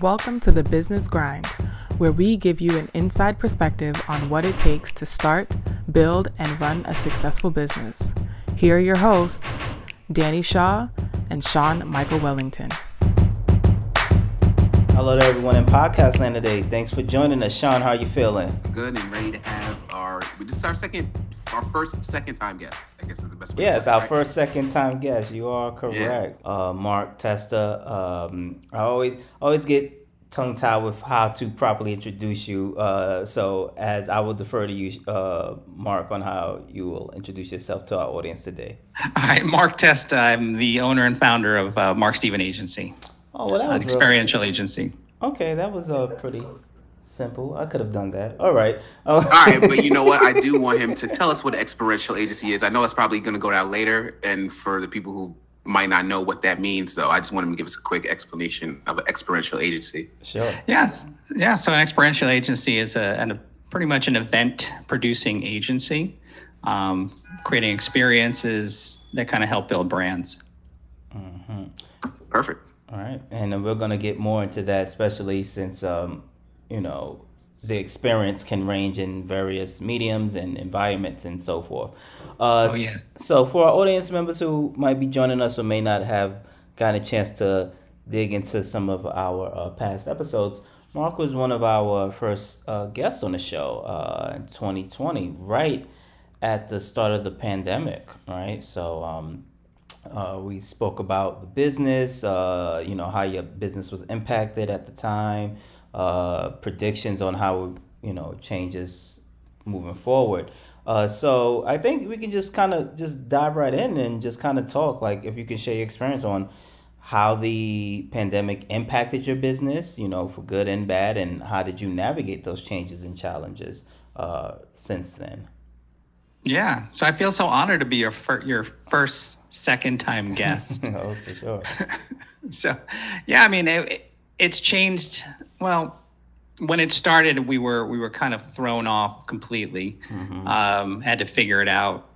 Welcome to the Business Grind, where we give you an inside perspective on what it takes to start, build, and run a successful business. Here are your hosts, Danny Shaw and Sean Michael Wellington. Hello to everyone in podcast land today. Thanks for joining us. Sean, how are you feeling? Good and ready to have our. This is our second, our first second time guest. I the best way. Yeah, to it's our right? first second time guest. You are correct. Uh, Mark Testa. Um, I always always get tongue tied with how to properly introduce you. Uh, so as I will defer to you, uh, Mark, on how you will introduce yourself to our audience today. All right, Mark Testa. I'm the owner and founder of uh, Mark Stephen Agency, Oh well, that an was real- experiential agency. Okay, that was uh, pretty simple. I could have done that. All right. Oh. All right, but you know what? I do want him to tell us what experiential agency is. I know it's probably going to go down later, and for the people who might not know what that means, though, I just want him to give us a quick explanation of an experiential agency. Sure. Yes, yeah. So an experiential agency is a, an, a pretty much an event producing agency, um, creating experiences that kind of help build brands. Perfect. All right, and then we're gonna get more into that, especially since um, you know the experience can range in various mediums and environments and so forth. Uh, Oh, yeah. So for our audience members who might be joining us or may not have gotten a chance to dig into some of our uh, past episodes, Mark was one of our first uh, guests on the show uh, in 2020, right at the start of the pandemic, right? So. Um, uh, we spoke about the business, uh, you know, how your business was impacted at the time, uh, predictions on how, you know, changes moving forward. Uh, so I think we can just kind of just dive right in and just kind of talk, like if you can share your experience on how the pandemic impacted your business, you know, for good and bad, and how did you navigate those changes and challenges uh, since then? Yeah. So I feel so honored to be your fir- your first second time guest. oh, for sure. so yeah i mean it, it- it's changed well when it started we were we were kind of thrown off completely. Um, had to figure it out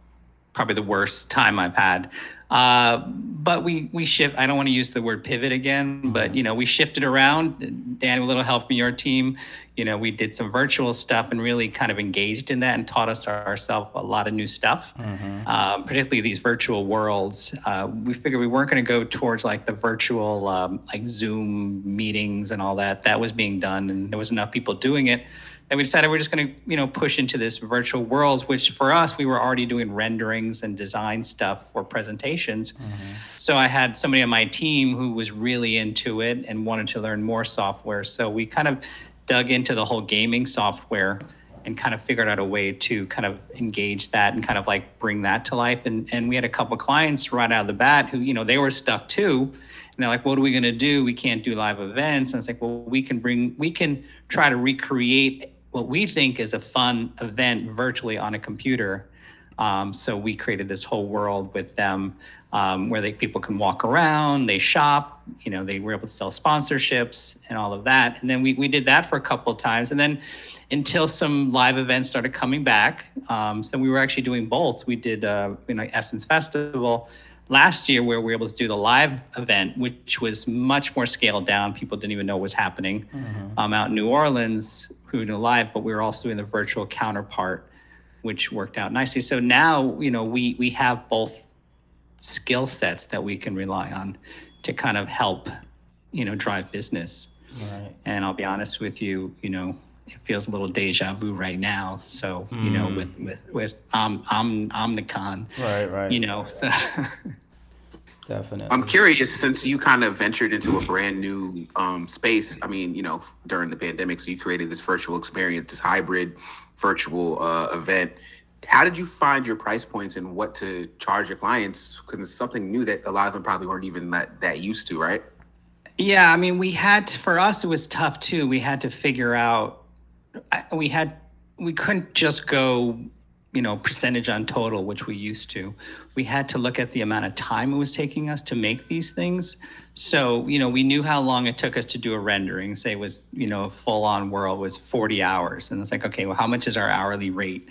probably the worst time i've had. Uh, but we we shift i don't want to use the word pivot again but you know we shifted around. Dan with a little help from your team you know we did some virtual stuff and really kind of engaged in that and taught us ourselves a lot of new stuff. Um, particularly these virtual worlds. Uh, we figured we weren't going to go towards like the virtual um, like zoom meetings and all that. That was being done and there was enough people doing it and we decided we're just going to you know push into this virtual worlds which for us we were already doing renderings and design stuff for presentations. Mm-hmm. So i had somebody on my team who was really into it and wanted to learn more software. So we kind of dug into the whole gaming software and kind of figured out a way to kind of engage that and kind of like bring that to life. And and we had a couple clients right out of the bat who you know they were stuck too. And they're like what are we going to do? We can't do live events. And it's like well we can bring we can try to recreate what we think is a fun event virtually on a computer um, so we created this whole world with them um, where they, people can walk around, they shop, you know, they were able to sell sponsorships and all of that. And then we, we did that for a couple of times. And then until some live events started coming back, um, so we were actually doing both. We did, uh, you know, Essence Festival last year where we were able to do the live event, which was much more scaled down. People didn't even know what was happening um, out in New Orleans, who live, but we were also doing the virtual counterpart which worked out nicely. So now, you know, we we have both skill sets that we can rely on to kind of help, you know, drive business. Right. And I'll be honest with you, you know, it feels a little deja vu right now. So, you know, with with with um um Omnicon, Right. Right. you know, so Definitely. I'm curious since you kind of ventured into a brand new um, space. I mean, you know, during the pandemic, so you created this virtual experience, this hybrid virtual uh, event. How did you find your price points and what to charge your clients? Because it's something new that a lot of them probably weren't even that, that used to, right? Yeah, I mean, we had to, for us it was tough too. We had to figure out we had we couldn't just go, you know, percentage on total, which we used to. We had to look at the amount of time it was taking us to make these things. So, you know, we knew how long it took us to do a rendering. Say it was, you know, a full on world was 40 hours. And it's like, okay, well, how much is our hourly rate?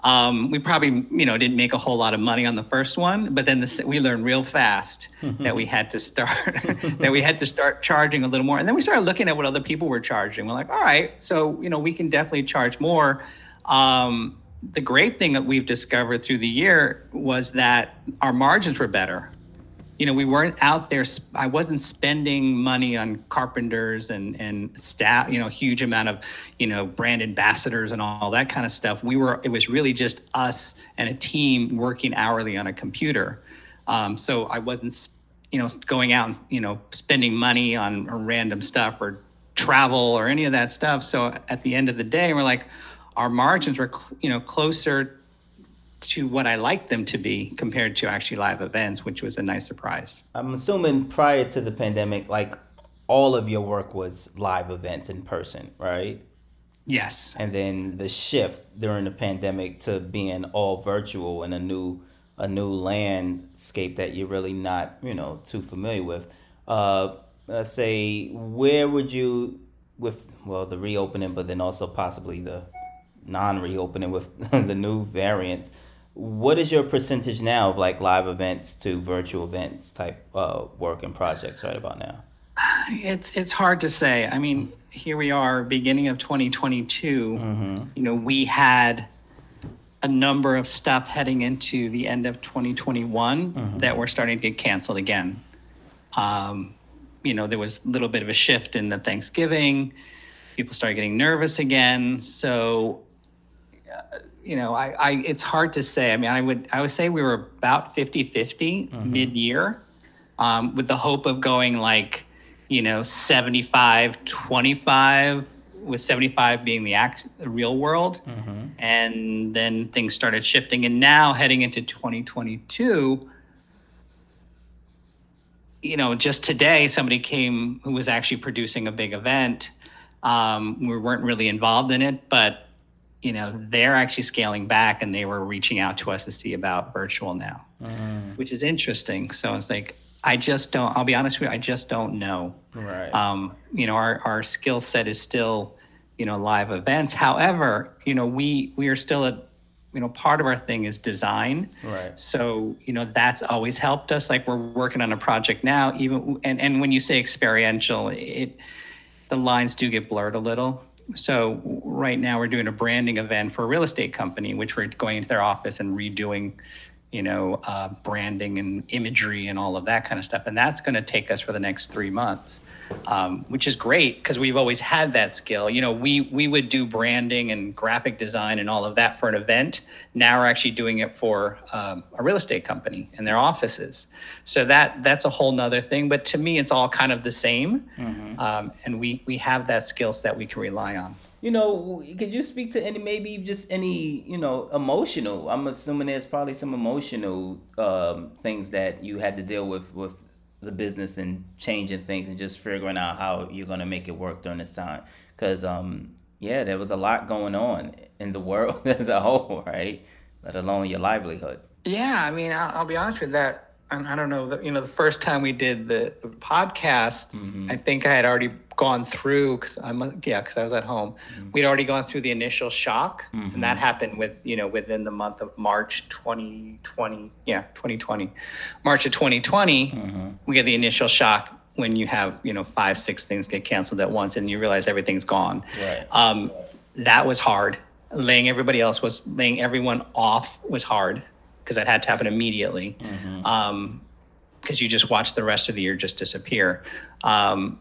Um, we probably, you know, didn't make a whole lot of money on the first one, but then the, we learned real fast that we had to start that we had to start charging a little more, and then we started looking at what other people were charging. We're like, all right, so you know, we can definitely charge more. Um, the great thing that we've discovered through the year was that our margins were better you know, we weren't out there. I wasn't spending money on carpenters and and staff. You know, huge amount of you know brand ambassadors and all that kind of stuff. We were. It was really just us and a team working hourly on a computer. Um, so I wasn't, you know, going out and you know spending money on random stuff or travel or any of that stuff. So at the end of the day, we're like, our margins were you know closer to what I like them to be compared to actually live events, which was a nice surprise. I'm assuming prior to the pandemic, like all of your work was live events in person, right? Yes. And then the shift during the pandemic to being all virtual and a new a new landscape that you're really not, you know, too familiar with. Uh, let's say where would you with well the reopening but then also possibly the non-reopening with the new variants what is your percentage now of like live events to virtual events type uh, work and projects right about now? It's it's hard to say. I mean, here we are, beginning of 2022. Mm-hmm. You know, we had a number of stuff heading into the end of 2021 mm-hmm. that were starting to get canceled again. Um, you know, there was a little bit of a shift in the Thanksgiving. People started getting nervous again. So, you know, I, I, it's hard to say. I mean, I would, I would say we were about 50 50 mm-hmm. mid year um, with the hope of going like, you know, 75 25, with 75 being the, act, the real world. Mm-hmm. And then things started shifting. And now heading into 2022, you know, just today, somebody came who was actually producing a big event. Um, we weren't really involved in it, but you know they're actually scaling back and they were reaching out to us to see about virtual now mm. which is interesting. So it's like i just don't i'll be honest with you i just don't know. Right. Um you know our our skill set is still you know live events. However you know we we are still a you know part of our thing is design. Right. So you know that's always helped us. Like we're working on a project now even and and when you say experiential it the lines do get blurred a little so right now we're doing a branding event for a real estate company, which we're going into their office and redoing, you know, uh, branding and imagery and all of that kind of stuff. And that's going to take us for the next three months um, which is great because we've always had that skill. You know, we we would do branding and graphic design and all of that for an event. Now we're actually doing it for um, a real estate company and their offices. So that that's a whole nother thing. But to me, it's all kind of the same, mm-hmm. um, and we we have that skill set we can rely on you know, could you speak to any maybe just any you know emotional? I'm assuming there's probably some emotional um, things that you had to deal with with the business and changing things and just figuring out how you're going to make it work during this time because um yeah there was a lot going on in the world as a whole right let alone your livelihood yeah i mean i'll, I'll be honest with that I don't know, you know, the first time we did the, the podcast, mm-hmm. I think I had already gone through because I'm yeah because I was at home. Mm-hmm. We'd already gone through the initial shock, mm-hmm. and that happened with you know within the month of March 2020. Yeah, 2020, March of 2020, mm-hmm. we get the initial shock when you have you know five six things get canceled at once and you realize everything's gone. Right. Um, that was hard. Laying everybody else was laying everyone off was hard because that had to happen immediately. Mm-hmm. Um, because you just watch the rest of the year just disappear. Um,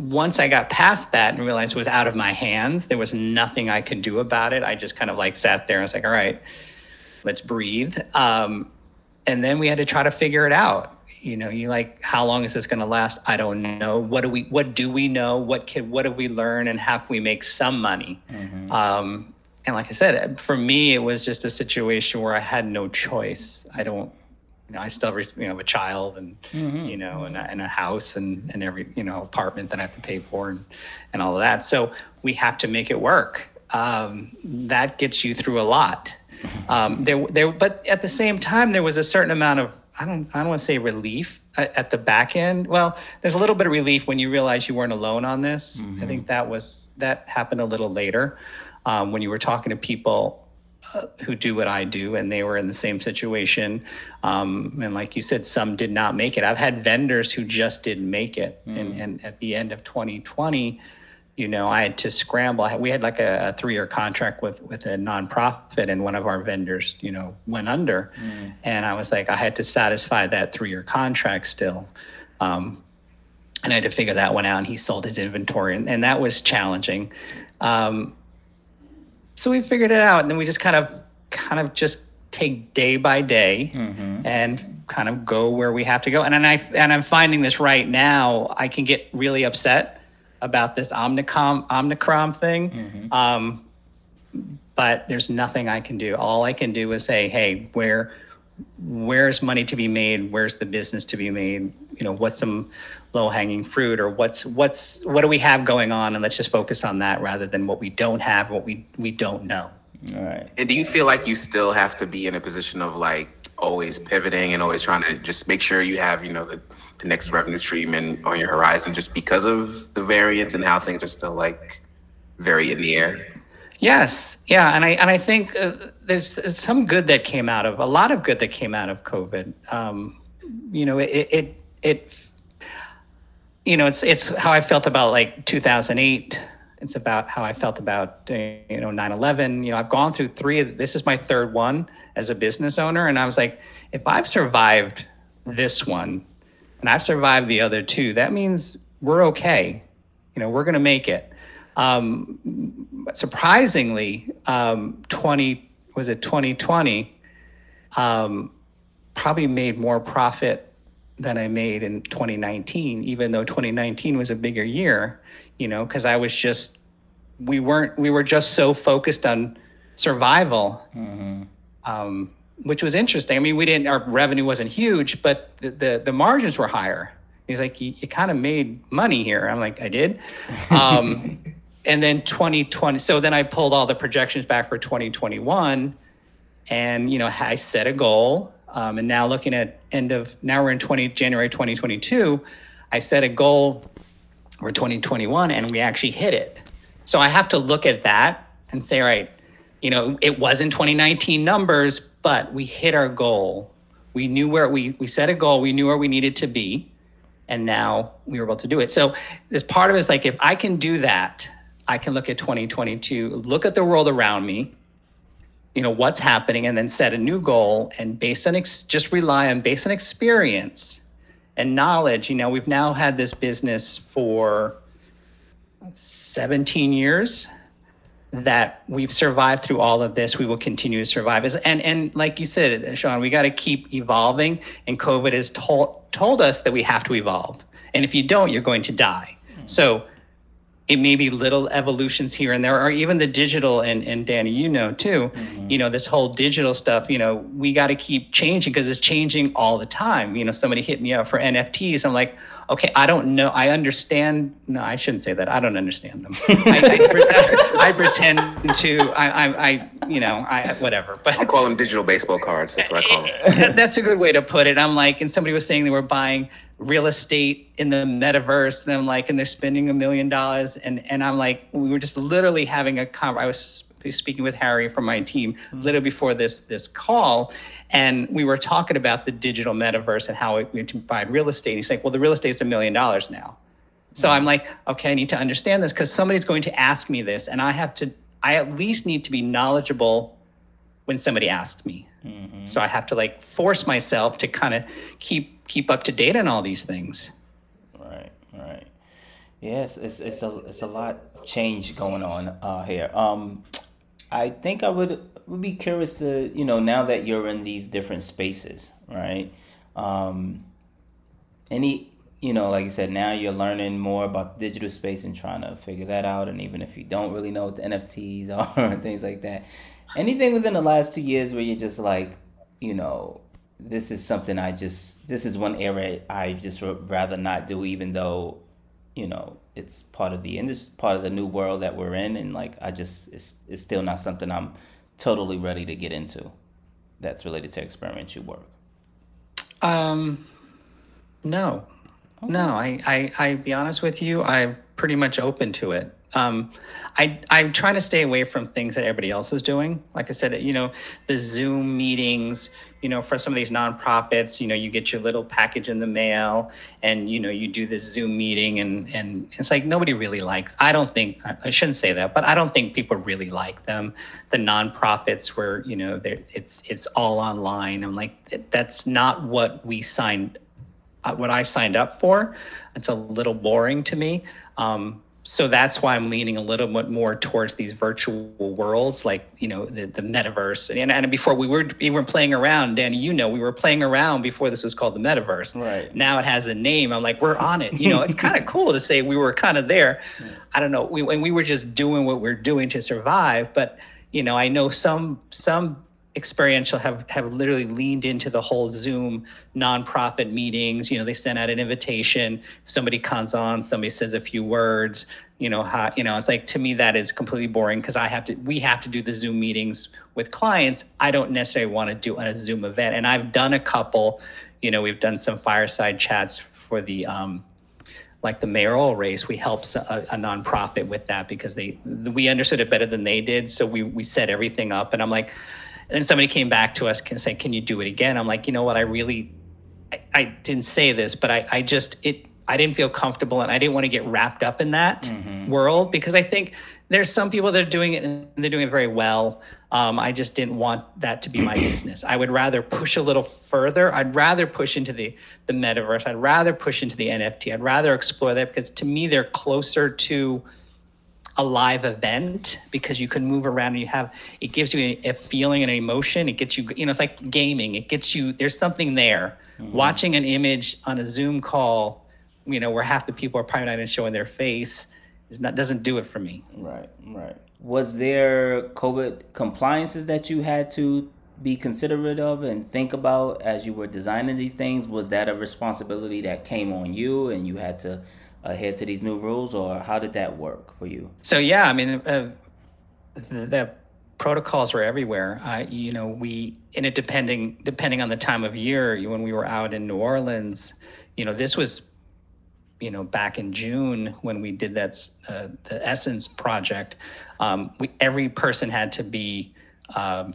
once I got past that and realized it was out of my hands, there was nothing I could do about it. I just kind of like sat there and was like, all right, let's breathe. Um, and then we had to try to figure it out. You know, you like, how long is this going to last? I don't know. What do we, what do we know? What can, what do we learn and how can we make some money? Mm-hmm. Um, and like I said, for me, it was just a situation where I had no choice. I don't, you know, I still you know have a child and mm-hmm. you know and a, and a house and and every you know apartment that I have to pay for and and all of that. So we have to make it work. Um, that gets you through a lot. Um, there there, but at the same time, there was a certain amount of I don't I don't want to say relief at, at, the back end. Well, there's a little bit of relief when you realize you weren't alone on this. Mm-hmm. I think that was that happened a little later um, when you were talking to people uh, who do what I do, and they were in the same situation. Um, and like you said, some did not make it. I've had vendors who just didn't make it, mm. and, and at the end of 2020 you know, I had to scramble. We had like a, a three-year contract with with a nonprofit, and one of our vendors, you know, went under, mm. and I was like, I had to satisfy that three-year contract still, um, and I had to figure that one out. And he sold his inventory, and, and that was challenging. Um, so we figured it out, and then we just kind of, kind of just take day by day, mm-hmm. and kind of go where we have to go. And, and I and I'm finding this right now. I can get really upset about this Omnicom Omnicrom thing. Mm-hmm. Um, but there's nothing I can do. All I can do is say, hey, where where's money to be made? Where's the business to be made? You know, what's some low hanging fruit or what's what's what do we have going on and let's just focus on that rather than what we don't have, what we we don't know. All right. And do you feel like you still have to be in a position of like always pivoting and always trying to just make sure you have, you know, the the next revenue stream in on your horizon just because of the variance and how things are still like very in the air? Yes, yeah, and I and I think uh, there's, there's, some good that came out of a lot of good that came out of COVID. Um, you know, it, it it you know it's it's how I felt about like 2008. It's about how I felt about you know 9/11. You know, I've gone through three. Of, This is my third one as a business owner, and I was like, if I've survived this one, and I've survived the other two, that means we're okay. You know, we're to make it. Um, surprisingly, um, 20 was it 2020? Um, probably made more profit than I made in 2019, even though 2019 was a bigger year. You know, because I was just we weren't we were just so focused on survival. Mm-hmm. Um, which was interesting. I mean, we didn't, our revenue wasn't huge, but the, the, the margins were higher. He's like, you, you kind of made money here. I'm like, I did. Um, and then 2020, so then I pulled all the projections back for 2021 and, you know, I set a goal. Um, and now looking at end of, now we're in 20, January 2022, I set a goal for 2021 and we actually hit it. So I have to look at that and say, right, you know, it wasn't 2019 numbers, but we hit our goal. We knew where we we set a goal. We knew where we needed to be, and now we were able to do it. So this part of it is like if I can do that, I can look at 2022, look at the world around me, you know what's happening, and then set a new goal. And based on ex- just rely on based on experience and knowledge. You know, we've now had this business for 17 years that we've survived through all of this. We will continue to survive. And and like you said, Sean, we got to keep evolving. And COVID has told told us that we have to evolve. And if you don't, you're going to die. Mm-hmm. So it may be little evolutions here and there, or even the digital. And, and Danny, you know too, mm-hmm. you know this whole digital stuff. You know, we got to keep changing because it's changing all the time. You know, somebody hit me up for NFTs. I'm like, okay, I don't know. I understand. No, I shouldn't say that. I don't understand them. I, I, I, pretend to. I, I, I, you know, I whatever. But I call them digital baseball cards. That's what I call them. That's a good way to put it. I'm like, and somebody was saying they were buying real estate in the metaverse, and I'm like, and they're spending a million dollars, and and I'm like, we were just literally having a con. I was speaking with Harry from my team mm-hmm. little before this this call, and we were talking about the digital metaverse and how we can provide real estate. And He's like, well, the real estate is a million dollars now. So mm-hmm. I'm like, okay, I need to understand this because somebody's going to ask me this, and I have to. I at least need to be knowledgeable when somebody asks me. Mm-hmm. So I have to like force myself to kind of keep keep up to date on all these things. Right, right. Yes, it's it's a it's a lot of change going on uh, here. Um, I think I would would be curious to you know now that you're in these different spaces, right? Um, any you know, like you said, now you're learning more about the digital space and trying to figure that out. And even if you don't really know what the NFTs are and things like that, anything within the last two years where you're just like, you know, this is something I just this is one area I just rather not do, even though, you know, it's part of the industry, part of the new world that we're in, and like I just it's it's still not something I'm totally ready to get into. That's related to experiential work. Um, no, okay. no. I I I be honest with you, I'm pretty much open to it. Um, I I'm trying to stay away from things that everybody else is doing. Like I said, you know, the Zoom meetings. You know, for some of these nonprofits, you know, you get your little package in the mail, and you know, you do this Zoom meeting, and and it's like nobody really likes. I don't think I shouldn't say that, but I don't think people really like them. The nonprofits where you know, it's it's all online. I'm like, that's not what we signed uh, what I signed up for. It's a little boring to me. Um, so that's why I'm leaning a little bit more towards these virtual worlds, like you know the, the metaverse. And, and before we were we were playing around, Danny, you know, we were playing around before this was called the metaverse. Right now, it has a name. I'm like, we're on it. You know, it's kind of cool to say we were kind of there. I don't know. We when we were just doing what we're doing to survive, but you know, I know some some experiential have have literally leaned into the whole Zoom nonprofit meetings. You know, they send out an invitation. Somebody comes on, somebody says a few words. You know, how you know it's like to me that is completely boring because I have to. We have to do the Zoom meetings with clients. I don't necessarily want to do on a Zoom event, and I've done a couple. You know, we've done some fireside chats for the. Um, like the mayoral race, we helped a, a, nonprofit with that because they we understood it better than they did. So we we set everything up, and I'm like, and then somebody came back to us and said, "Can you do it again?" I'm like, you know what? I really, I, I didn't say this, but I, I just it. I didn't feel comfortable, and I didn't want to get wrapped up in that mm-hmm. world because I think there's some people that are doing it and they're doing it very well. Um, I just didn't want that to be my business. I would rather push a little further. I'd rather push into the the metaverse. I'd rather push into the NFT. I'd rather explore that because to me they're closer to a live event because you can move around and you have it gives you a, a, feeling and an emotion. It gets you you know it's like gaming. It gets you there's something there. Mm-hmm. watching an image on a zoom call you know where half the people are probably not even showing their face is not doesn't do it for me. Right right. Was there covid compliances that you had to be considerate of and think about as you were designing these things? Was that a responsibility that came on you and you had to adhere to these new rules, or how did that work for you? So yeah, I mean, uh, the, the, protocols were everywhere. Uh, you know, we in it depending depending on the time of year. When we were out in New Orleans, you know, this was you know back in June when we did that uh, the Essence project. Um, we every person had to be um,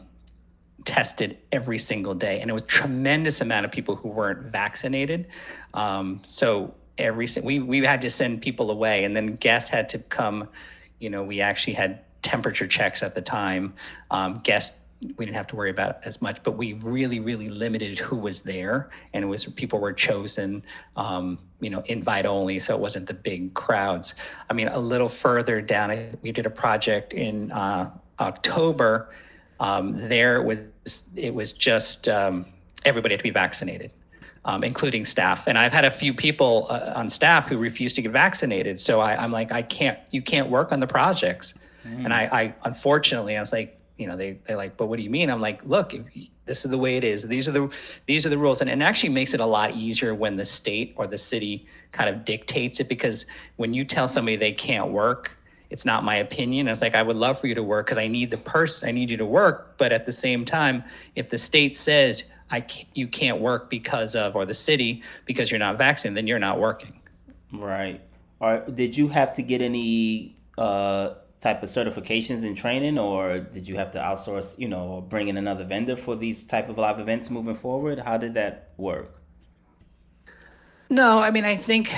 tested every single day, and it was tremendous amount of people who weren't vaccinated. Um, so every we we had to send people away, and then guests had to come. You know, we actually had temperature checks at the time. Um, guests we didn't have to worry about as much, but we really, really limited who was there, and it was people were chosen, um, you know, invite only, so it wasn't the big crowds. I mean, a little further down, we did a project in uh, October. Um, there was it was just um, everybody had to be vaccinated um, including staff. And I've had a few people uh, on staff who refuse to get vaccinated. So I, am like, I can't, you can't work on the projects. Mm. And I, I, unfortunately, I was like, you know, they, they're like, but what do you mean? I'm like, look, this is the way it is. These are the, these are the rules. And it actually makes it a lot easier when the state or the city kind of dictates it, because when you tell somebody they can't work, it's not my opinion. It's like I would love for you to work because I need the person, I need you to work. But at the same time, if the state says I can't, you can't work because of, or the city because you're not vaccinated, then you're not working. Right. Or did you have to get any uh, type of certifications and training, or did you have to outsource, you know, or bring in another vendor for these type of live events moving forward? How did that work? No, I mean, I think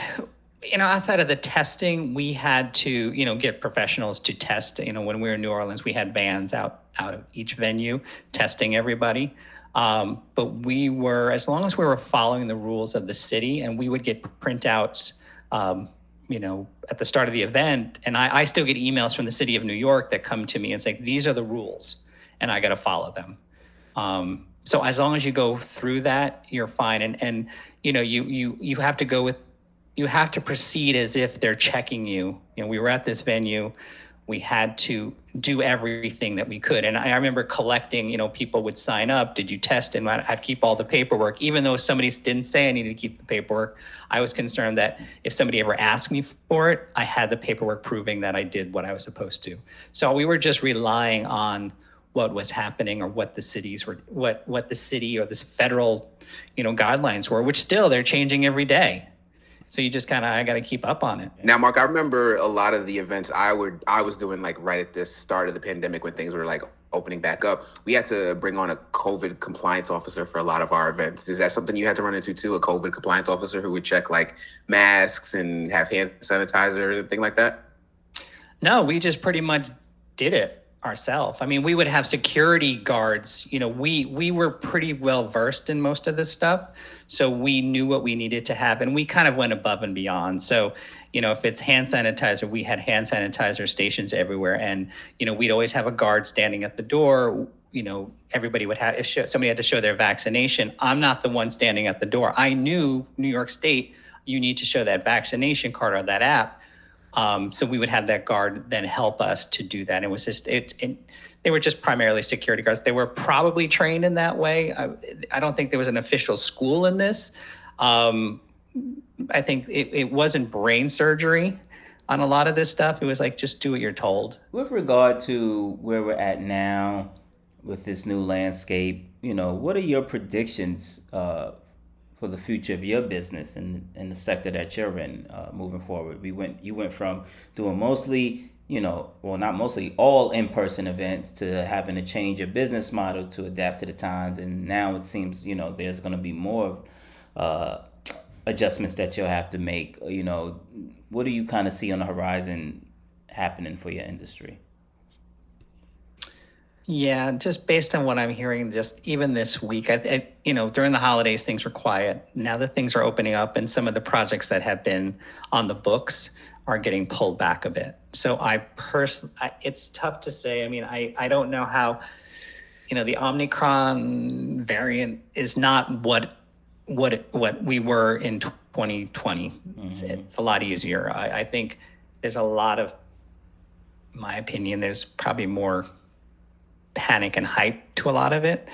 you know, outside of the testing, we had to, you know, get professionals to test. You know, when we were in New Orleans, we had vans out out of each venue testing everybody. Um, but we were, as long as we were following the rules of the city, and we would get printouts, um, you know, at the start of the event. And I, I, still get emails from the city of New York that come to me and say, these are the rules, and I got to follow them. Um, so as long as you go through that, you're fine. And and you know, you you you have to go with, you have to proceed as if they're checking you. You know, we were at this venue we had to do everything that we could. And I, remember collecting, you know, people would sign up. Did you test? And I'd keep all the paperwork, even though somebody didn't say I needed to keep the paperwork. I was concerned that if somebody ever asked me for it, I had the paperwork proving that I did what I was supposed to. So we were just relying on what was happening or what the cities were, what what the city or the federal, you know, guidelines were, which still they're changing every day. So you just kind of I got to keep up on it. Now, Mark, I remember a lot of the events I would I was doing like right at the start of the pandemic when things were like opening back up. We had to bring on a COVID compliance officer for a lot of our events. Is that something you had to run into too? A COVID compliance officer who would check like masks and have hand sanitizer and thing like that? No, we just pretty much did it ourselves. I mean, we would have security guards. You know, we we were pretty well versed in most of this stuff, so we knew what we needed to have, and we kind of went above and beyond. So, you know, if it's hand sanitizer, we had hand sanitizer stations everywhere, and you know, we'd always have a guard standing at the door. You know, everybody would have if somebody had to show their vaccination. I'm not the one standing at the door. I knew New York State. You need to show that vaccination card or that app um, so we would have that guard then help us to do that. It was just it, it, they were just primarily security guards. They were probably trained in that way. I, I don't think there was an official school in this. Um, I think it, it wasn't brain surgery on a lot of this stuff. It was like just do what you're told. With regard to where we're at now with this new landscape, you know, what are your predictions uh, for the future of your business and, and the sector that you're in uh, moving forward. We went you went from doing mostly you know well not mostly all in-person events to having to change your business model to adapt to the times. And now it seems you know there's going to be more uh, adjustments that you'll have to make. You know what do you kind of see on the horizon happening for your industry yeah, just based on what I'm hearing, just even this week, I, I, you know, during the holidays, things were quiet. Now that things are opening up, and some of the projects that have been on the books are getting pulled back a bit. So I personally, it's tough to say. I mean, I I don't know how, you know, the Omicron variant is not what what what we were in 2020. Mm-hmm. It's, it's, a lot easier. I, I think there's a lot of, my opinion, there's probably more panic and hype to a lot of it.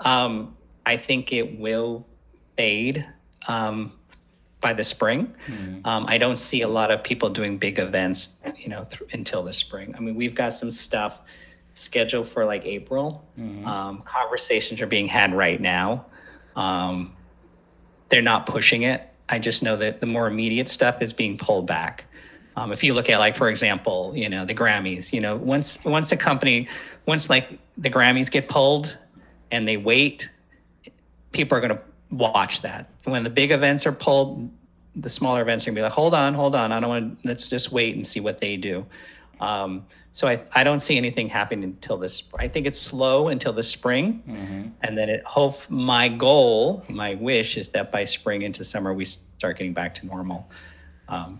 Um, I think it will fade um, by the spring. Mm-hmm. Um, I don't see a lot of people doing big events, you know, th- until the spring. I mean, we've got some stuff scheduled for like April. Um, conversations are being had right now. Um, they're not pushing it. I just know that the more immediate stuff is being pulled back. Um, if you look at like, for example, you know, the Grammys, you know, once once a company, once like the Grammys get pulled and they wait, people are going to watch that. When the big events are pulled, the smaller events are going to be like, hold on, hold on, I don't want to. Let's just wait and see what they do. Um, so I, I don't see anything happening until this. I think it's slow until the spring, mm-hmm. and then it hope my goal, my wish is that by spring into summer we start getting back to normal. Um,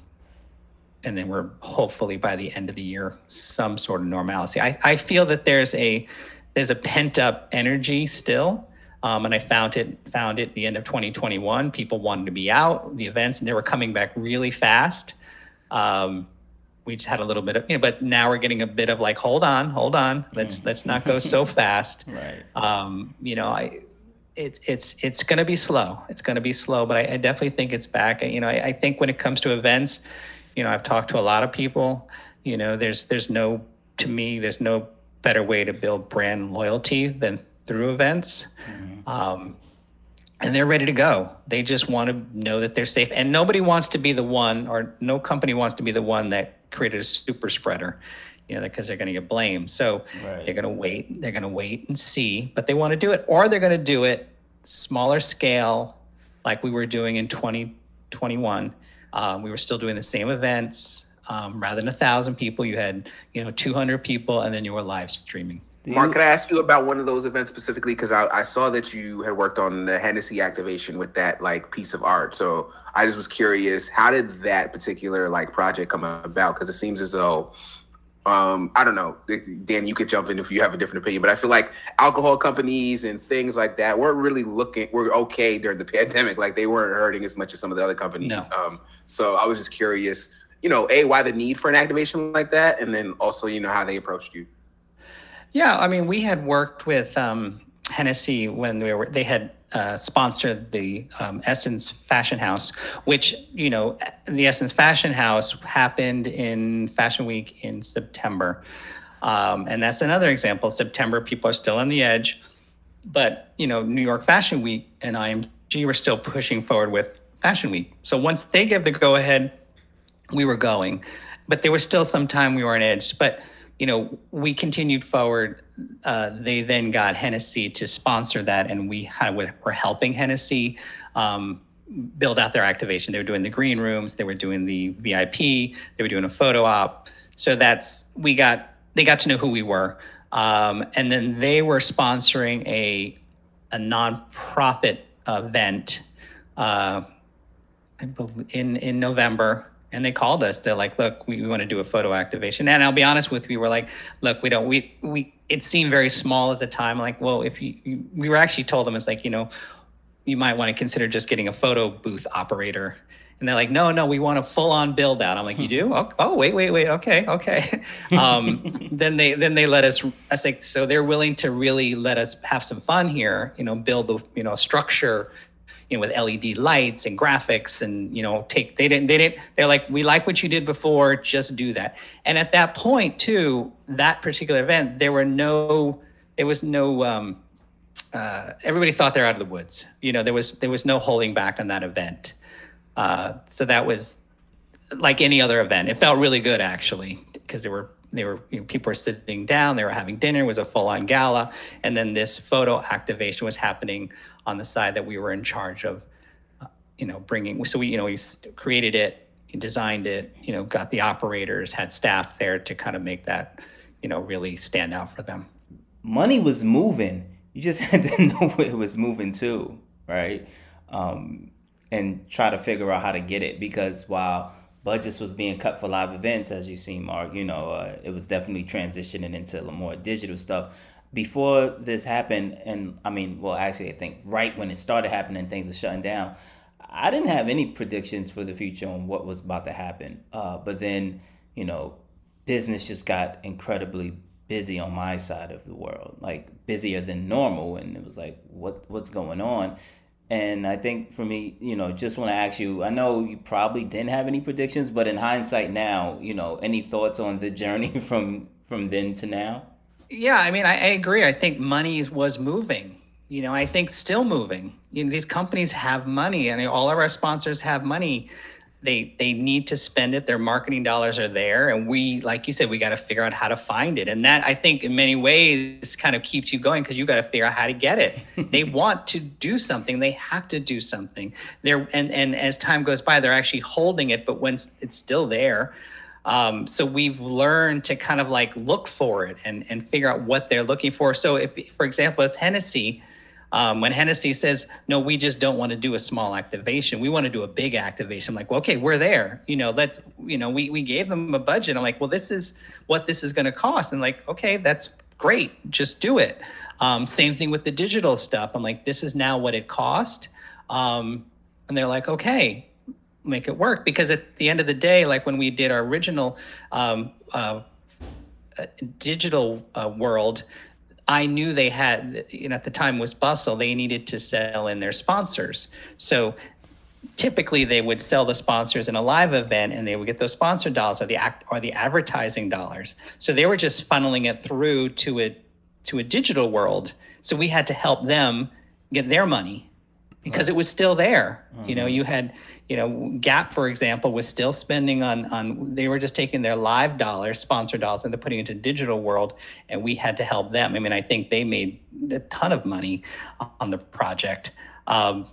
and then we're hopefully by the end of the year some sort of normalcy. I, I feel that there's a there's a pent up energy still. Um, and I found it found it at the end of 2021. People wanted to be out, the events, and they were coming back really fast. Um, we just had a little bit of, you know, but now we're getting a bit of like, hold on, hold on, let's mm. let's not go so fast. right. Um, you know, I it, it's it's going to be slow. It's going to be slow, but I, I, definitely think it's back. You know, I, I think when it comes to events, you know, I've talked to a lot of people. You know, there's there's no to me there's no better way to build brand loyalty than through events. Mm-hmm. Um, and they're ready to go. They just want to know that they're safe. And nobody wants to be the one, or no company wants to be the one that created a super spreader, you know, because they're going to get blamed. So right. they're going to wait. They're going to wait and see, but they want to do it, or they're going to do it smaller scale, like we were doing in 2021, um, we were still doing the same events. Um, rather than a thousand people, you had you know 200 people, and then you were live streaming. Mark, could I ask you about one of those events specifically? Because I, I, saw that you had worked on the Hennessy activation with that like piece of art. So I just was curious, how did that particular like project come about? Because it seems as though um, I don't know, Dan, you could jump in if you have a different opinion, but I feel like alcohol companies and things like that weren't really looking, were okay during the pandemic. Like they weren't hurting as much as some of the other companies. No. Um, so I was just curious, you know, A, why the need for an activation like that? And then also, you know, how they approached you. Yeah. I mean, we had worked with um, Hennessy when they were, they had uh, sponsored the um, Essence Fashion House, which you know the Essence Fashion House happened in Fashion Week in September, um, and that's another example. September, people are still on the edge, but you know New York Fashion Week and IMG were still pushing forward with Fashion Week. So once they gave the go ahead, we were going, but there was still some time we were on edge. But you know, we continued forward. Uh, they then got Hennessy to sponsor that, and we of were helping Hennessy um, build out their activation. They were doing the green rooms, they were doing the VIP, they were doing a photo op. So that's we got they got to know who we were, um, and then they were sponsoring a a nonprofit event uh, in in November and they called us. They're like look we, we want to do a photo activation. And i'll be honest with you we're like look we don't we we it seemed very small at the time like well if you, you we were actually told them it's like you know you might want to consider just getting a photo booth operator. And they're like no no we want a full on build out. I'm like you do? Oh, oh wait wait wait okay okay. Um, then they then they let us i think so they're willing to really let us have some fun here you know build the you know structure you know, with LED lights and graphics and, you know, take, they didn't, they didn't, they're like, we like what you did before, just do that. And at that point too, that particular event, there were no, there was no, um, uh, everybody thought they're out of the woods. You know, there was, there was no holding back on that event. Uh, so that was like any other event. It felt really good actually, because there were they were you know, people were sitting down they were having dinner it was a full-on gala and then this photo activation was happening on the side that we were in charge of, uh, you know, bringing. So we, you know, we created it, designed it, you know, got the operators, had staff there to kind of make that, you know, really stand out for them. Money was moving. You just had to know where it was moving to, right? Um, and try to figure out how to get it because while budgets was being cut for live events, as you see, Mark, you know, uh, it was definitely transitioning into more digital stuff before this happened, and I mean, well, actually, I think right when it started happening, things are shutting down. I didn't have any predictions for the future on what was about to happen. Uh, but then, you know, business just got incredibly busy on my side of the world, like busier than normal, and it was like, what what's going on? And I think for me, you know, just want to ask you. I know you probably didn't have any predictions, but in hindsight now, you know, any thoughts on the journey from from then to now? Yeah, I mean, I, I, agree. I think money was moving. You know, I think still moving. You know, these companies have money, and all of our sponsors have money. They they need to spend it. Their marketing dollars are there, and we, like you said, we got to figure out how to find it. And that I think, in many ways, kind of keeps you going because you got to figure out how to get it. they want to do something. They have to do something. They're and and as time goes by, they're actually holding it. But when it's still there, um, so we've learned to kind of like look for it and, and figure out what they're looking for. So if, for example, as Hennessy, um, when Hennessy says, no, we just don't want to do a small activation. We want to do a big activation. I'm like, well, okay, we're there. You know, let's, you know, we, we gave them a budget. I'm like, well, this is what this is going to cost. And like, okay, that's great. Just do it. Um, same thing with the digital stuff. I'm like, this is now what it cost. Um, and they're like, okay, make it work because at the end of the day like when we did our original um, uh, digital uh, world i knew they had at the time was bustle they needed to sell in their sponsors. So typically they would sell the sponsors in a live event and they would get those sponsor dollars or the act or the advertising dollars. So they were just funneling it through to a to a digital world. So we had to help them get their money because right. it was still there mm-hmm. you know you had you know gap for example was still spending on on they were just taking their live dollars sponsor dollars and they're putting it into digital world and we had to help them i mean i think they made a ton of money on the project um,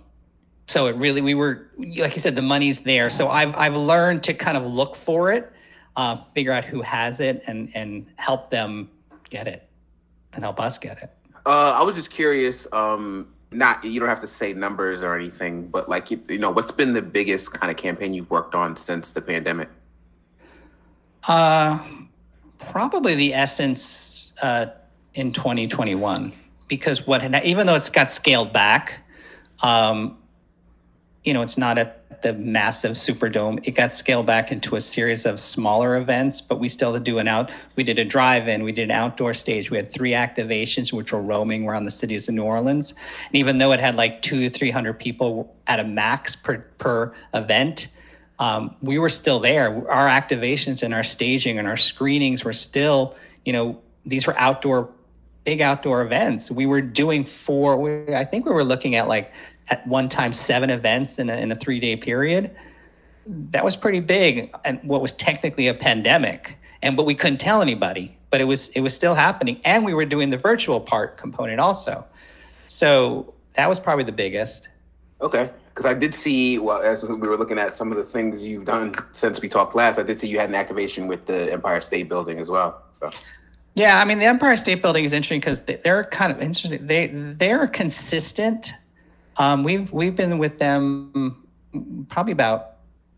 so it really we were like you said the money's there so i've i've learned to kind of look for it uh, figure out who has it and and help them get it and help us get it uh, i was just curious um not you don't have to say numbers or anything, but like you, you know, what's been the biggest kind of campaign you've worked on since the pandemic? Uh, probably the essence uh, in 2021, because what even though it's got scaled back, um, you know, it's not at the massive Superdome. It got scaled back into a series of smaller events, but we still do an out. We did a drive-in. We did an outdoor stage. We had three activations, which were roaming around the cities of New Orleans. And even though it had like two to three hundred people at a max per per event, um, we were still there. Our activations and our staging and our screenings were still, you know, these were outdoor big outdoor events. We were doing four. We, I think we were looking at like at one time seven events in a, in a three day period. That was pretty big, and what was technically a pandemic. And but we couldn't tell anybody. But it was it was still happening, and we were doing the virtual part component also. So that was probably the biggest. Okay, because I did see well as we were looking at some of the things you've done since we talked last. I did see you had an activation with the Empire State Building as well. So. Yeah, I mean the Empire State Building is interesting because they're kind of interesting. They they're consistent. Um, we've we've been with them probably about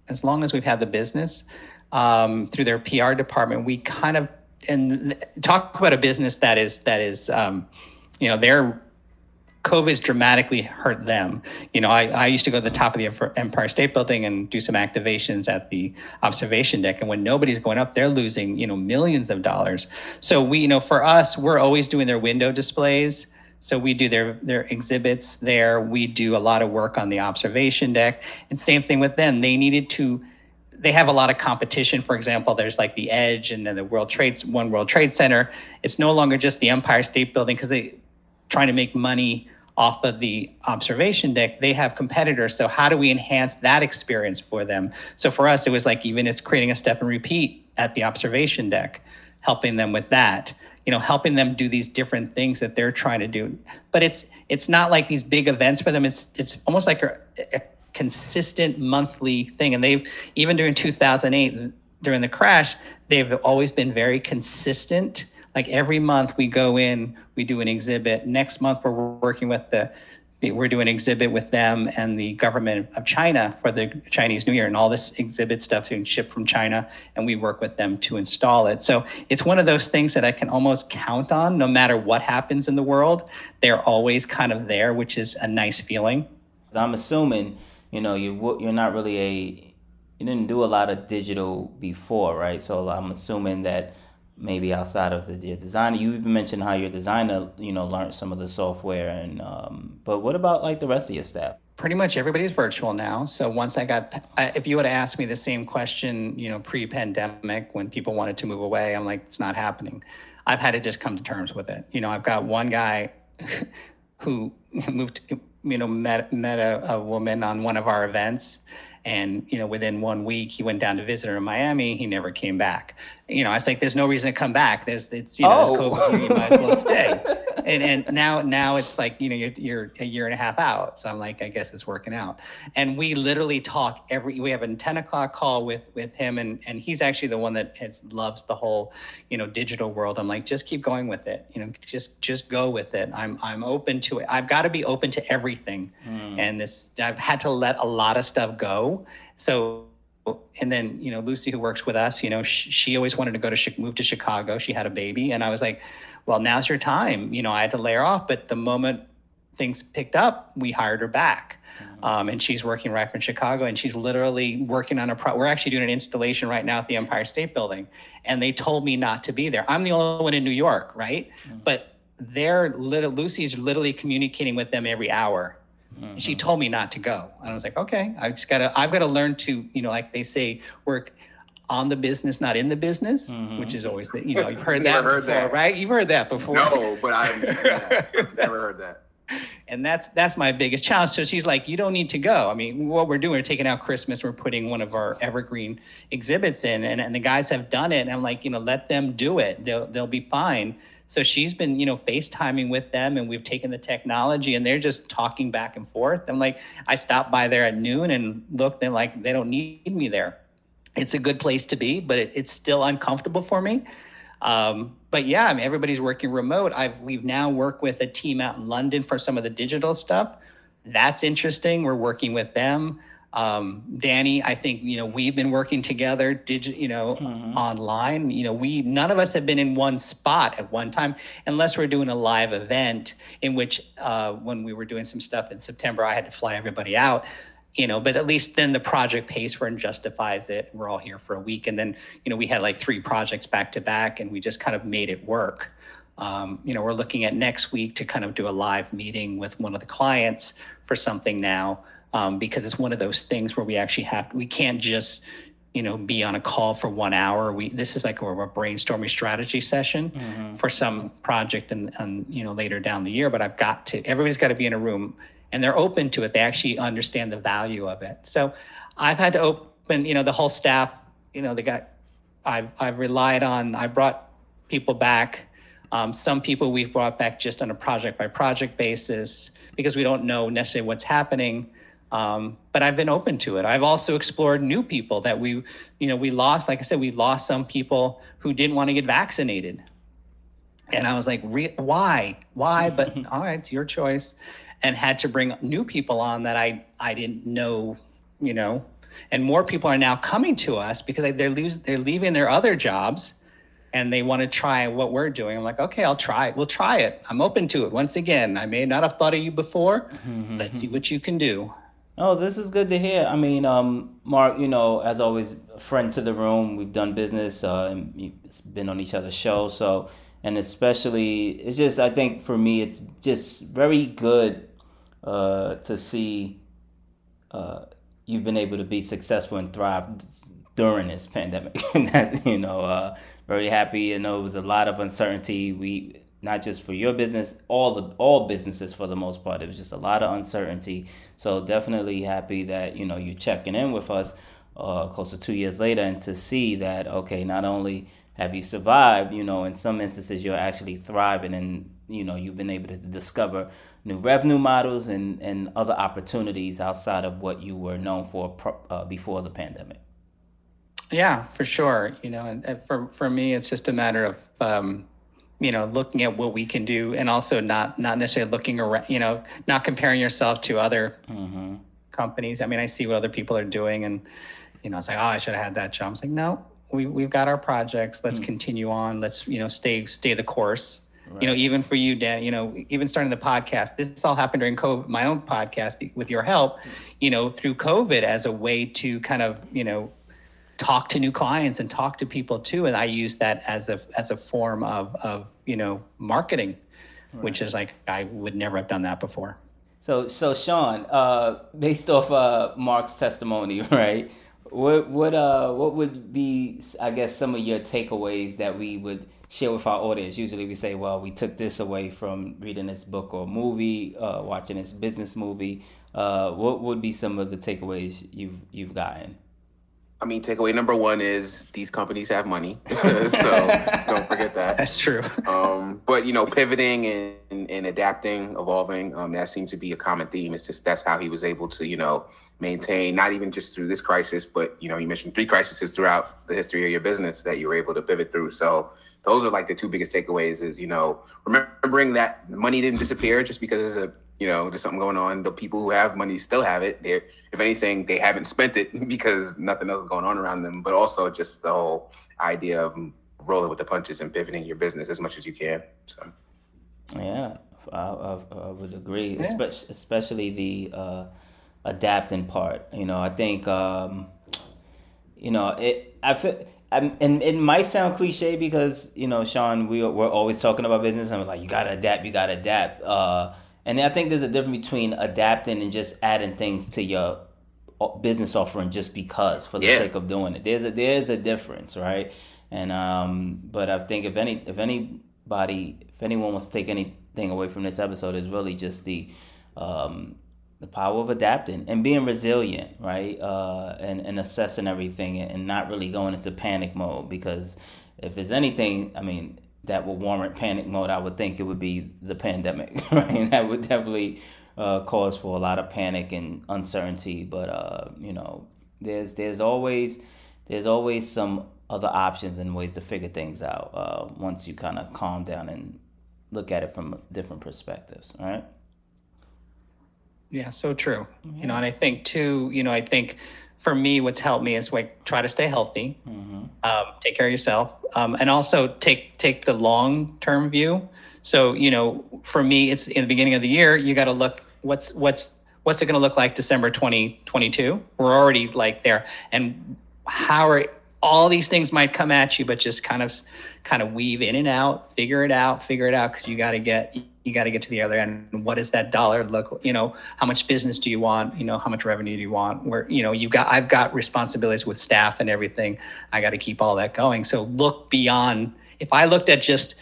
as long as we've had the business um, through their PR department. We kind of and talk about a business that is that is um, you know they're COVID's dramatically hurt them. You know, I, I used to go to the top of the Empire State Building and do some activations at the observation deck. And when nobody's going up, they're losing, you know, millions of dollars. So we, you know, for us, we're always doing their window displays. So we do their their exhibits there. We do a lot of work on the observation deck. And same thing with them. They needed to they have a lot of competition. For example, there's like the Edge and then the World Trade One World Trade Center. It's no longer just the Empire State Building because they trying to make money off of the observation deck, they have competitors. So how do we enhance that experience for them? So for us, it was like even it's creating a step and repeat at the observation deck, helping them with that. You know, helping them do these different things that they're trying to do. But it's it's not like these big events for them. It's it's almost like a, a consistent monthly thing. And they've even during 2008 during the crash, they've always been very consistent like every month we go in, we do an exhibit. Next month we're working with the we're doing an exhibit with them and the government of China for the Chinese New Year, and all this exhibit stuff being shipped from China, and we work with them to install it. So it's one of those things that I can almost count on, no matter what happens in the world. They're always kind of there, which is a nice feeling. I'm assuming, you know, you you're not really a you didn't do a lot of digital before, right? So I'm assuming that maybe outside of the, your designer you even mentioned how your designer you know learned some of the software and um, but what about like the rest of your staff? Pretty much everybody's virtual now. So once i got if you would have asked me the same question you know pre-pandemic when people wanted to move away i'm like it's not happening. I've had to just come to terms with it. You know i've got one guy who moved you know met met a, a woman on one of our events and you know, within one week, he went down to visit her in Miami. He never came back. You know, I was like, "There's no reason to come back. There's, it's you know, oh. COVID. You might as well stay." and and now now it's like you know you're, you're a year and a half out. So i'm like i guess it's working out. And we literally talk every we have a 10 o'clock call with with him. And and he's actually the one that has loves the whole you know digital world. I'm like just keep going with it. You know just just go with it. I'm i'm open to it. I've got to be open to everything. Mm. and this i've had to let a lot of stuff go. So and then you know lucy who works with us you know she, she always wanted to go to move to chicago. She had a baby. And i was like well, now's your time. You know, I had to lay her off, but the moment things picked up, we hired her back. Mm-hmm. Um, and she's working right from Chicago and she's literally working on a pro. We're actually doing an installation right now at the Empire State Building. And they told me not to be there. I'm the only one in New York, right? Mm-hmm. But they're little, Lucy's literally communicating with them every hour. Mm-hmm. She told me not to go. And I was like, okay, I just gotta, I've got to learn to, you know, like they say, work on the business, not in the business, mm-hmm. which is always the, you know, you've heard that heard before, that. right? You've heard that before. No, but I've never heard that. And that's that's my biggest challenge. So she's like, you don't need to go. I mean, what we're doing, we're taking out Christmas, we're putting one of our evergreen exhibits in, and, and the guys have done it. And I'm like, you know, let them do it. They'll they'll be fine. So she's been, you know, FaceTiming with them and we've taken the technology and they're just talking back and forth. I'm like, I stopped by there at noon and looked, and like they don't need me there it's a good place to be, but it, it's still uncomfortable for me. Um, but yeah, I mean, everybody's working remote. I've we've now worked with a team out in London for some of the digital stuff. That's interesting. We're working with them. Um, Danny, I think you know we've been working together, digi- you know, mm-hmm. online. You know, we none of us have been in one spot at one time, unless we're doing a live event in which, uh, when we were doing some stuff in September, I had to fly everybody out you know, but at least then the project pays for and justifies it. We're all here for a week. And then, you know, we had like three projects back to back and we just kind of made it work. Um, you know, we're looking at next week to kind of do a live meeting with one of the clients for something now um, because it's one of those things where we actually have, we can't just, you know, be on a call for one hour. We this is like a, a brainstorming strategy session for some project and, and you know later down the year. But I've got to everybody's got to be in a room and they're open to it. They actually understand the value of it. So I've had to open, you know, the whole staff. You know, they got. I've I've relied on. I brought people back. Um, some people we've brought back just on a project by project basis because we don't know necessarily what's happening. Um, but I've been open to it. I've also explored new people that we, you know, we lost. Like I said, we lost some people who didn't want to get vaccinated, and I was like, Re- why, why? But all right, it's your choice, and had to bring new people on that I I didn't know, you know, and more people are now coming to us because they're losing, they're leaving their other jobs and they want to try what we're doing. I'm like, okay, I'll try it. We'll try it. I'm open to it. Once again, I may not have thought of you before. Let's see what you can do. Oh, this is good to hear. I mean, um, Mark, you know, as always, a friend to the room. We've done business, uh, and it's been on each other's show. So, and especially, it's just, I think for me, it's just very good uh, to see uh, you've been able to be successful and thrive during this pandemic. That's, you know, uh, very happy. You know, it was a lot of uncertainty. We, not just for your business, all the all businesses for the most part. It was just a lot of uncertainty. So definitely happy that you know you're checking in with us uh, close to two years later, and to see that okay, not only have you survived, you know, in some instances you're actually thriving, and you know you've been able to discover new revenue models and and other opportunities outside of what you were known for uh, before the pandemic. Yeah, for sure. You know, and for for me, it's just a matter of. Um, you know looking at what we can do and also not not necessarily looking around you know not comparing yourself to other mm-hmm. companies i mean i see what other people are doing and you know it's like oh i should have had that job it's like no we, we've got our projects let's mm-hmm. continue on let's you know stay stay the course right. you know even for you dan you know even starting the podcast this all happened during covid my own podcast with your help you know through covid as a way to kind of you know talk to new clients and talk to people too. And I use that as a as a form of of you know marketing, right. which is like I would never have done that before. So so Sean, uh, based off uh, Mark's testimony, right? What what uh what would be I guess some of your takeaways that we would share with our audience? Usually we say, well, we took this away from reading this book or movie, uh, watching this business movie. Uh, what would be some of the takeaways you've you've gotten? I mean, takeaway number one is these companies have money, so don't forget that. That's true. Um, but you know, pivoting and, and, adapting, evolving, um, that seems to be a common theme. It's just that's how he was able to, you know, maintain not even just through this crisis, but you know, you mentioned three crises throughout the history of your business that you were able to pivot through. So those are like the two biggest takeaways. Is you know, remembering that money didn't disappear just because there's a you know, there's something going on. The people who have money still have it. They're, if anything, they haven't spent it because nothing else is going on around them. But also just the whole idea of rolling with the punches and pivoting your business as much as you can. So, yeah, I, I, I would agree, yeah. especially, especially the uh, adapting part. You know, I think, um, you know, it. I feel. and it might sound cliche because you know, Sean, we we're always talking about business, and we're like, you gotta adapt, you gotta adapt. Uh, and I think there's a difference between adapting and just adding things to your business offering just because for the yeah. sake of doing it. There's a there's a difference, right? And um, but I think if any if anybody if anyone wants to take anything away from this episode is really just the um, the power of adapting and being resilient, right? Uh, and and assessing everything and not really going into panic mode because if there's anything, I mean, that would warrant panic mode, I would think it would be the pandemic, right? That would definitely uh, cause for a lot of panic and uncertainty. But uh, you know, there's there's always there's always some other options and ways to figure things out uh, once you kind of calm down and look at it from different perspectives, right? Yeah, so true. Yeah. You know, and I think too, you know, I think for me, what's helped me is like try to stay healthy, mm-hmm. um, take care of yourself, um, and also take take the long term view. So you know, for me, it's in the beginning of the year. You got to look what's what's what's it going to look like December 2022. We're already like there, and how are all these things might come at you, but just kind of kind of weave in and out, figure it out, figure it out because you got to get you got to get to the other end. What does that dollar look? You know, how much business do you want? You know, how much revenue do you want? Where you know you got I've got responsibilities with staff and everything. I got to keep all that going. So look beyond. If I looked at just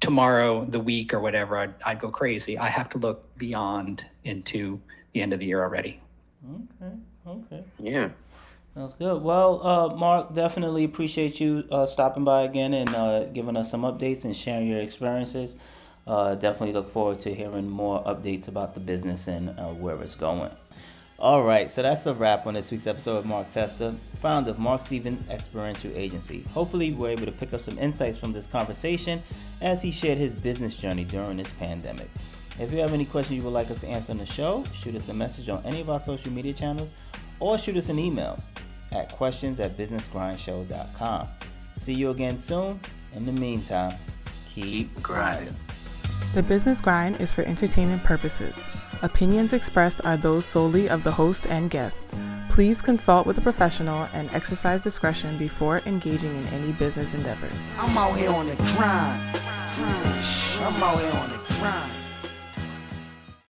tomorrow, the week, or whatever, I'd, I'd go crazy. I have to look beyond into the end of the year already. Okay. Okay. Yeah. Sounds good. Well, uh, Mark, definitely appreciate you uh, stopping by again and uh, giving us some updates and sharing your experiences. Uh, definitely look forward to hearing more updates about the business and uh, where it's going. All right, so that's a wrap on this week's episode of Mark Testa, founder of Mark Stephen Experiential Agency. Hopefully, we were able to pick up some insights from this conversation as he shared his business journey during this pandemic. If you have any questions you would like us to answer on the show, shoot us a message on any of our social media channels or shoot us an email at questions at businessgrindshow.com. See you again soon. In the meantime, keep, Keep grinding. The Business Grind is for entertainment purposes. Opinions expressed are those solely of the host and guests. Please consult with a professional and exercise discretion before engaging in any business endeavors. I'm out here on the grind. I'm out here on the grind.